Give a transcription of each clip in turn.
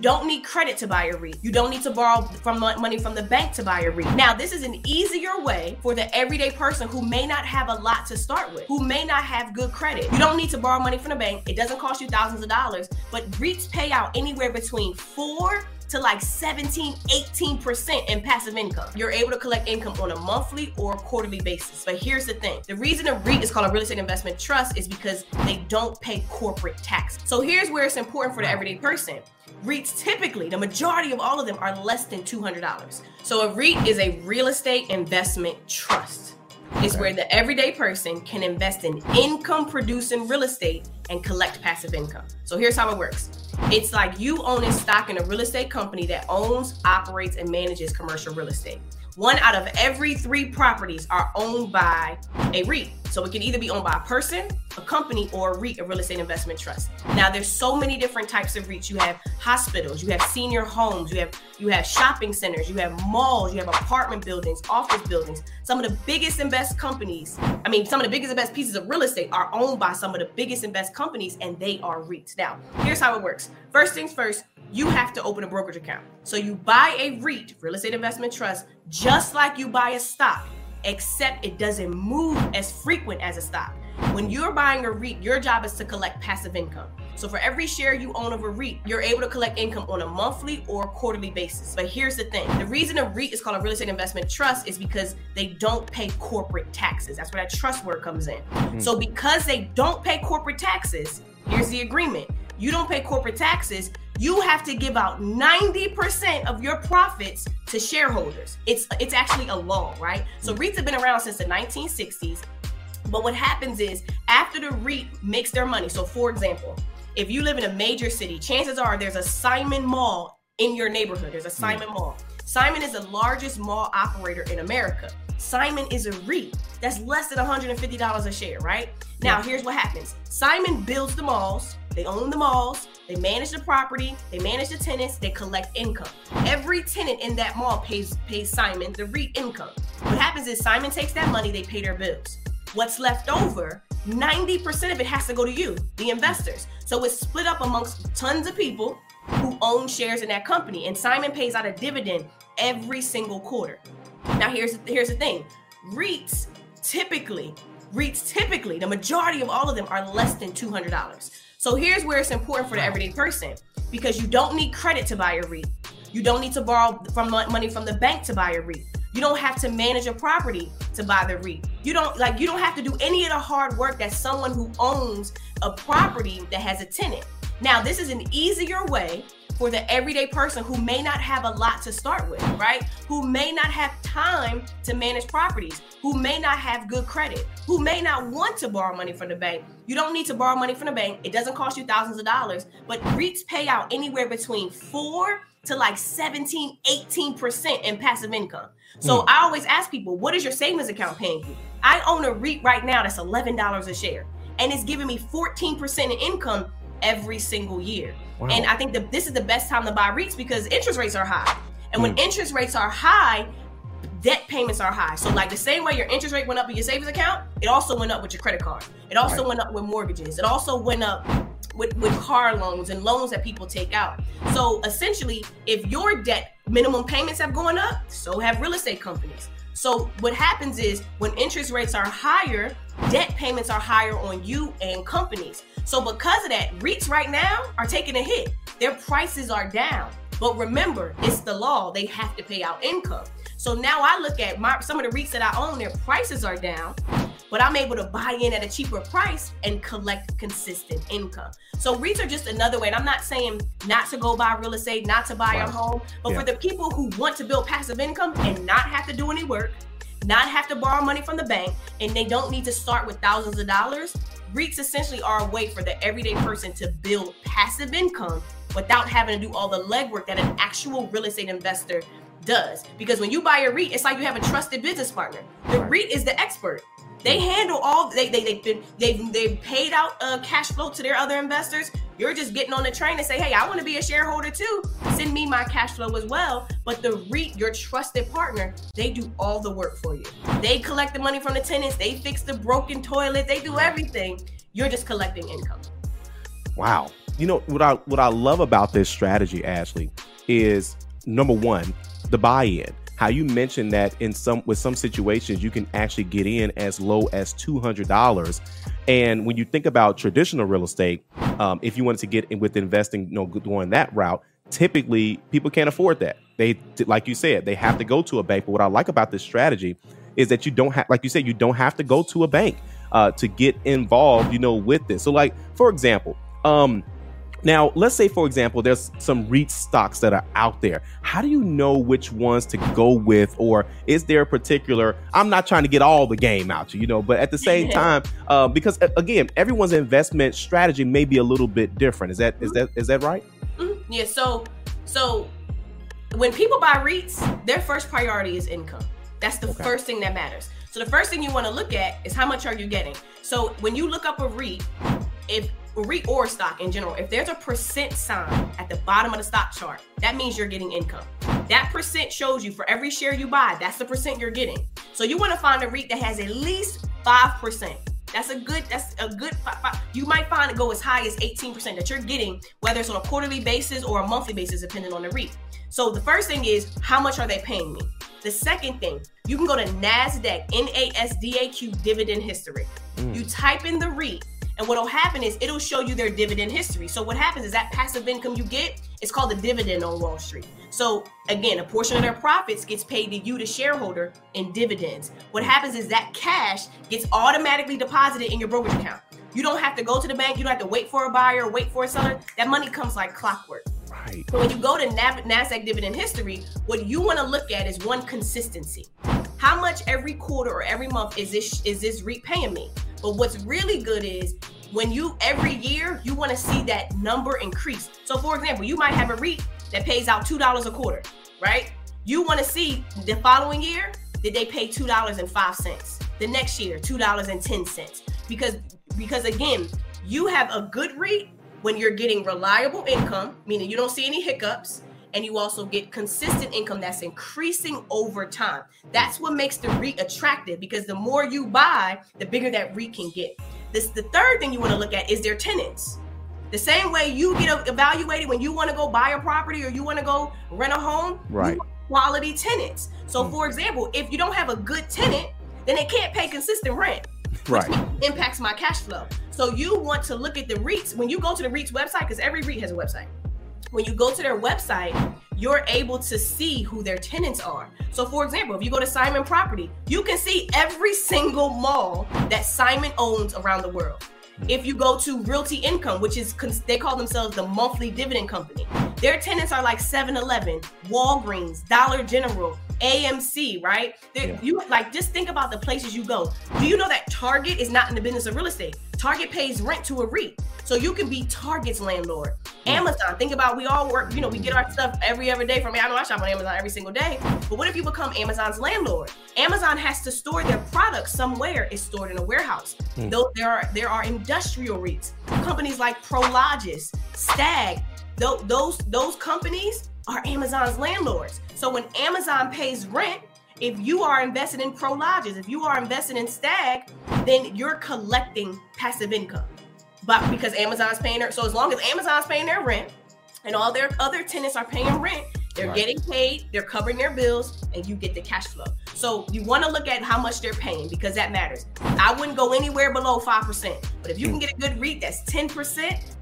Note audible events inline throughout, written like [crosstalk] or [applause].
don't need credit to buy a REIT. You don't need to borrow from money from the bank to buy a REIT. Now, this is an easier way for the everyday person who may not have a lot to start with, who may not have good credit. You don't need to borrow money from the bank. It doesn't cost you thousands of dollars, but REITs pay out anywhere between four to like 17, 18% in passive income. You're able to collect income on a monthly or quarterly basis. But here's the thing the reason a REIT is called a real estate investment trust is because they don't pay corporate tax. So here's where it's important for the everyday person. REITs typically, the majority of all of them are less than $200. So a REIT is a real estate investment trust. It's where the everyday person can invest in income producing real estate and collect passive income. So here's how it works. It's like you owning stock in a real estate company that owns, operates, and manages commercial real estate. One out of every three properties are owned by a REIT. So it can either be owned by a person, a company, or a REIT, a real estate investment trust. Now there's so many different types of REITs. You have hospitals, you have senior homes, you have you have shopping centers, you have malls, you have apartment buildings, office buildings. Some of the biggest and best companies, I mean, some of the biggest and best pieces of real estate are owned by some of the biggest and best companies, and they are REITs. Now, here's how it works. First things first, you have to open a brokerage account. So you buy a REIT, real estate investment trust, just like you buy a stock except it doesn't move as frequent as a stock. When you're buying a REIT, your job is to collect passive income. So for every share you own of a REIT, you're able to collect income on a monthly or quarterly basis. But here's the thing the reason a REIT is called a real estate investment trust is because they don't pay corporate taxes. That's where that trust word comes in. Mm-hmm. So because they don't pay corporate taxes, here's the agreement you don't pay corporate taxes, you have to give out 90% of your profits to shareholders. It's it's actually a law, right? So REITs have been around since the 1960s. But what happens is after the REIT makes their money, so for example, if you live in a major city, chances are there's a Simon Mall in your neighborhood. There's a hmm. Simon Mall. Simon is the largest mall operator in America. Simon is a REIT. That's less than $150 a share, right? Now, here's what happens Simon builds the malls, they own the malls, they manage the property, they manage the tenants, they collect income. Every tenant in that mall pays pays Simon the REIT income. What happens is Simon takes that money, they pay their bills. What's left over, 90% of it has to go to you, the investors. So it's split up amongst tons of people who own shares in that company. And Simon pays out a dividend every single quarter. Now here's here's the thing. REITs typically, REITs typically, the majority of all of them are less than $200. So here's where it's important for the everyday person because you don't need credit to buy a REIT. You don't need to borrow from money from the bank to buy a REIT. You don't have to manage a property to buy the REIT. You don't like you don't have to do any of the hard work that someone who owns a property that has a tenant. Now, this is an easier way for the everyday person who may not have a lot to start with, right? Who may not have time to manage properties, who may not have good credit, who may not want to borrow money from the bank. You don't need to borrow money from the bank. It doesn't cost you thousands of dollars, but REITs pay out anywhere between 4 to like 17, 18% in passive income. So mm. I always ask people, what is your savings account paying you? I own a REIT right now that's $11 a share and it's giving me 14% in income every single year. Wow. And I think that this is the best time to buy REITs because interest rates are high. And when mm. interest rates are high, debt payments are high. So, like the same way your interest rate went up in your savings account, it also went up with your credit card. It also right. went up with mortgages. It also went up with, with car loans and loans that people take out. So, essentially, if your debt minimum payments have gone up, so have real estate companies. So, what happens is when interest rates are higher, debt payments are higher on you and companies. So because of that, REITs right now are taking a hit. Their prices are down. But remember, it's the law. They have to pay out income. So now I look at my some of the REITs that I own, their prices are down, but I'm able to buy in at a cheaper price and collect consistent income. So REITs are just another way. And I'm not saying not to go buy real estate, not to buy wow. a home, but yeah. for the people who want to build passive income and not have to do any work, not have to borrow money from the bank, and they don't need to start with thousands of dollars, REITs essentially are a way for the everyday person to build passive income without having to do all the legwork that an actual real estate investor does. Because when you buy a REIT, it's like you have a trusted business partner. The REIT is the expert. They handle all they they they've been they've they've paid out uh, cash flow to their other investors. You're just getting on the train and say, hey, I want to be a shareholder too. Send me my cash flow as well. But the REIT, your trusted partner, they do all the work for you. They collect the money from the tenants. They fix the broken toilet. They do everything. You're just collecting income. Wow. you know what I what I love about this strategy, Ashley, is number one, the buy-in. How you mentioned that in some with some situations you can actually get in as low as two hundred dollars, and when you think about traditional real estate, um, if you wanted to get in with investing, you know, going that route, typically people can't afford that. They, like you said, they have to go to a bank. But what I like about this strategy is that you don't have, like you said, you don't have to go to a bank uh, to get involved, you know, with this. So, like for example, um, now let's say for example, there's some REIT stocks that are out there. How do you know which ones to go with, or is there a particular? I'm not trying to get all the game out you, you know, but at the same [laughs] time, uh, because again, everyone's investment strategy may be a little bit different. Is that is that is that right? Mm-hmm. Yeah. So so when people buy REITs, their first priority is income. That's the okay. first thing that matters. So the first thing you want to look at is how much are you getting. So when you look up a REIT, if REIT or stock in general, if there's a percent sign at the bottom of the stock chart, that means you're getting income. That percent shows you for every share you buy, that's the percent you're getting. So you want to find a REIT that has at least 5%. That's a good. That's a good. You might find it go as high as 18% that you're getting, whether it's on a quarterly basis or a monthly basis, depending on the REIT. So the first thing is how much are they paying me? The second thing, you can go to NASDAQ, NASDAQ dividend history. Mm. You type in the REIT, and what'll happen is it'll show you their dividend history. So what happens is that passive income you get is called the dividend on Wall Street. So again, a portion of their profits gets paid to you, the shareholder, in dividends. What happens is that cash gets automatically deposited in your brokerage account. You don't have to go to the bank. You don't have to wait for a buyer or wait for a seller. That money comes like clockwork. Right. So when you go to NASDAQ dividend history, what you want to look at is one consistency. How much every quarter or every month is this is this REIT paying me? But what's really good is when you every year you want to see that number increase. So for example, you might have a REIT that pays out two dollars a quarter, right? You want to see the following year did they pay two dollars and five cents? The next year, two dollars and ten cents. Because because again, you have a good REIT when you're getting reliable income, meaning you don't see any hiccups, and you also get consistent income that's increasing over time. That's what makes the REIT attractive because the more you buy, the bigger that REIT can get. This the third thing you want to look at is their tenants. The same way you get evaluated when you want to go buy a property or you want to go rent a home, right? Quality tenants. So, mm. for example, if you don't have a good tenant, then it can't pay consistent rent right. impacts my cash flow. So you want to look at the REITs when you go to the REITs website because every REIT has a website. When you go to their website, you're able to see who their tenants are. So, for example, if you go to Simon Property, you can see every single mall that Simon owns around the world. If you go to Realty Income, which is they call themselves the monthly dividend company, their tenants are like 7 Eleven, Walgreens, Dollar General, AMC, right? Yeah. You like just think about the places you go. Do you know that Target is not in the business of real estate? Target pays rent to a REIT. So you can be Target's landlord. Amazon, think about we all work, you know, we get our stuff every every day from I know I shop on Amazon every single day. But what if you become Amazon's landlord? Amazon has to store their products somewhere. It's stored in a warehouse. Mm. Though there are there are industrial REITs, companies like Prologis, Stag. Those those those companies are Amazon's landlords. So when Amazon pays rent, if you are invested in Prologis, if you are invested in Stag, then you're collecting passive income. But because Amazon's paying their, so as long as Amazon's paying their rent and all their other tenants are paying rent, they're right. getting paid, they're covering their bills, and you get the cash flow. So you want to look at how much they're paying because that matters. I wouldn't go anywhere below 5%. But if you can get a good REIT that's 10%,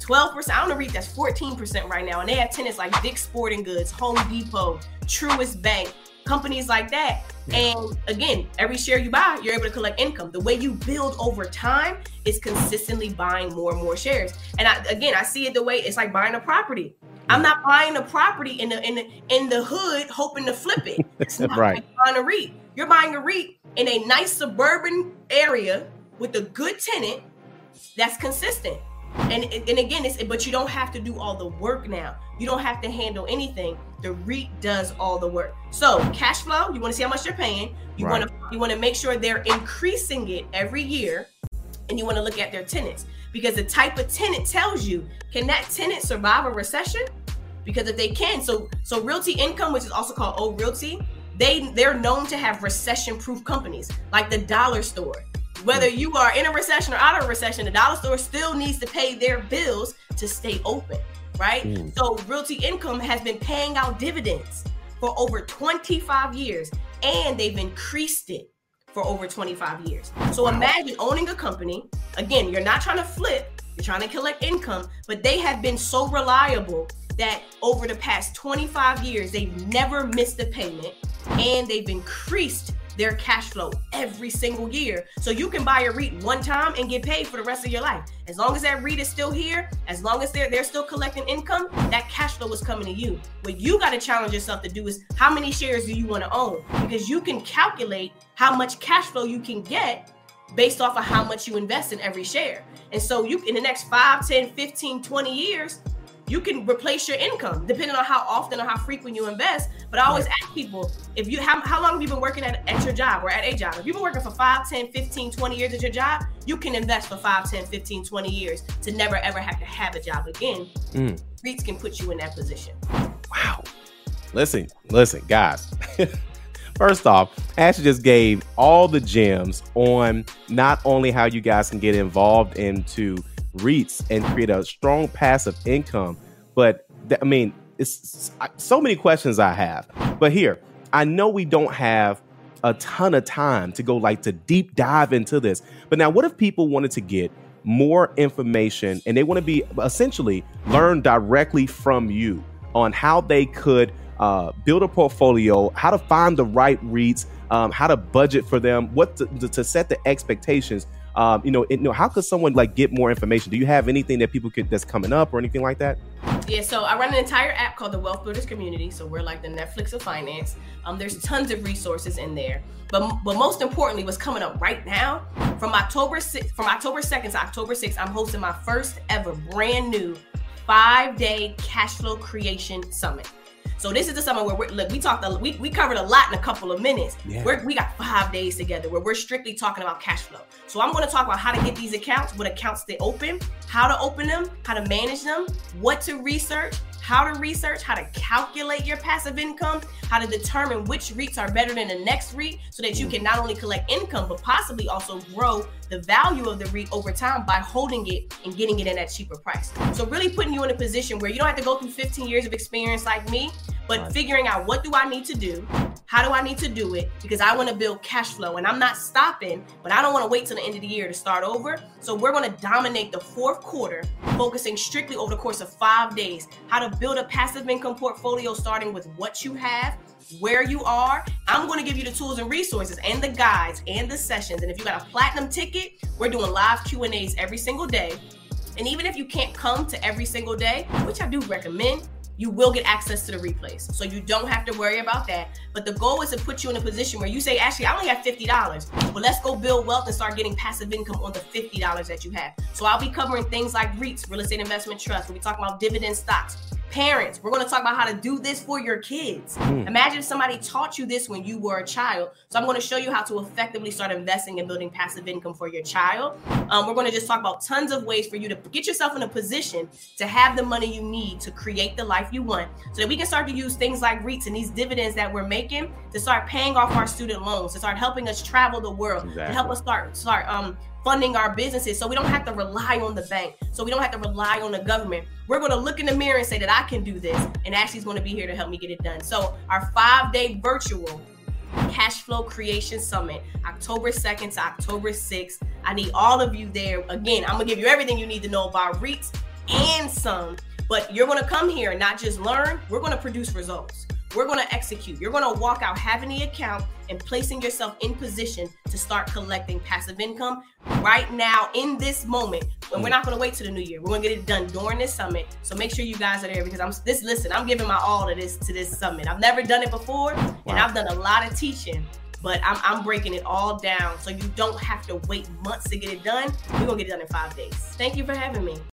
12%, I don't know REIT that's 14% right now. And they have tenants like Dick's Sporting Goods, Home Depot, Truist Bank, companies like that. And again, every share you buy, you're able to collect income. The way you build over time is consistently buying more and more shares. And I, again, I see it the way it's like buying a property. I'm not buying a property in the in the in the hood hoping to flip it. It's [laughs] not right. Like buying a REIT. You're buying a REIT in a nice suburban area with a good tenant that's consistent. And and again, it's but you don't have to do all the work now. You don't have to handle anything. The REIT does all the work. So cash flow, you want to see how much they're paying. You right. want to you want to make sure they're increasing it every year, and you want to look at their tenants because the type of tenant tells you can that tenant survive a recession? Because if they can, so so Realty Income, which is also called O Realty, they they're known to have recession-proof companies like the Dollar Store whether you are in a recession or out of a recession, the dollar store still needs to pay their bills to stay open, right? Mm. So Realty Income has been paying out dividends for over 25 years and they've increased it for over 25 years. So imagine owning a company. Again, you're not trying to flip, you're trying to collect income, but they have been so reliable that over the past 25 years, they've never missed a payment and they've increased their cash flow every single year. So you can buy a REIT one time and get paid for the rest of your life. As long as that REIT is still here, as long as they're they're still collecting income, that cash flow is coming to you. What you got to challenge yourself to do is how many shares do you want to own? Because you can calculate how much cash flow you can get based off of how much you invest in every share. And so you in the next 5, 10, 15, 20 years, you can replace your income depending on how often or how frequent you invest. But I always right. ask people if you how, how long have you been working at, at your job or at a job? If you've been working for 5, 10, 15, 20 years at your job, you can invest for 5, 10, 15, 20 years to never ever have to have a job again. Mm. REITs can put you in that position. Wow. Listen, listen, guys. [laughs] First off, Ashley just gave all the gems on not only how you guys can get involved into REITs and create a strong passive income. But th- I mean, it's so many questions I have. But here, I know we don't have a ton of time to go like to deep dive into this. But now, what if people wanted to get more information and they want to be essentially learn directly from you on how they could uh, build a portfolio, how to find the right REITs, um, how to budget for them, what to, to set the expectations um, you know, it, you know, how could someone like get more information? Do you have anything that people could that's coming up or anything like that? Yeah, so I run an entire app called the Wealth Builders Community. So we're like the Netflix of finance. Um, there's tons of resources in there. But but most importantly, what's coming up right now from October 6th, from October 2nd to October 6th, I'm hosting my first ever brand new five day cash flow creation summit. So this is the summer where we're, look, we talked, a, we, we covered a lot in a couple of minutes. Yeah. We're, we got five days together where we're strictly talking about cash flow. So I'm going to talk about how to get these accounts, what accounts they open, how to open them, how to manage them, what to research, how to research, how to calculate your passive income, how to determine which REITs are better than the next REIT so that you mm. can not only collect income, but possibly also grow the value of the REIT over time by holding it and getting it in at cheaper price. So really putting you in a position where you don't have to go through 15 years of experience like me, but right. figuring out what do I need to do? How do I need to do it? Because I want to build cash flow and I'm not stopping, but I don't want to wait till the end of the year to start over. So we're going to dominate the fourth quarter, focusing strictly over the course of five days, how to build a passive income portfolio starting with what you have, where you are. I'm going to give you the tools and resources and the guides and the sessions. And if you got a platinum ticket, we're doing live Q&As every single day. And even if you can't come to every single day, which I do recommend, you will get access to the replays. So you don't have to worry about that. But the goal is to put you in a position where you say, actually, I only have $50. Well, let's go build wealth and start getting passive income on the $50 that you have. So I'll be covering things like REITs, real estate investment trust. We'll be talking about dividend stocks, Parents, we're going to talk about how to do this for your kids. Mm. Imagine if somebody taught you this when you were a child. So I'm going to show you how to effectively start investing and building passive income for your child. Um, we're going to just talk about tons of ways for you to get yourself in a position to have the money you need to create the life you want so that we can start to use things like REITs and these dividends that we're making to start paying off our student loans, to start helping us travel the world, exactly. to help us start start um funding our businesses so we don't have to rely on the bank, so we don't have to rely on the government. We're going to look in the mirror and say that I can do this, and Ashley's going to be here to help me get it done. So, our five day virtual Cash Flow Creation Summit, October 2nd to October 6th. I need all of you there. Again, I'm going to give you everything you need to know about REITs and some, but you're going to come here and not just learn, we're going to produce results. We're going to execute. You're going to walk out having the account and placing yourself in position to start collecting passive income right now in this moment. And we're mm. not going to wait till the new year. We're going to get it done during this summit. So make sure you guys are there because I'm this. Listen, I'm giving my all to this to this summit. I've never done it before, wow. and I've done a lot of teaching. But I'm, I'm breaking it all down so you don't have to wait months to get it done. We're gonna get it done in five days. Thank you for having me.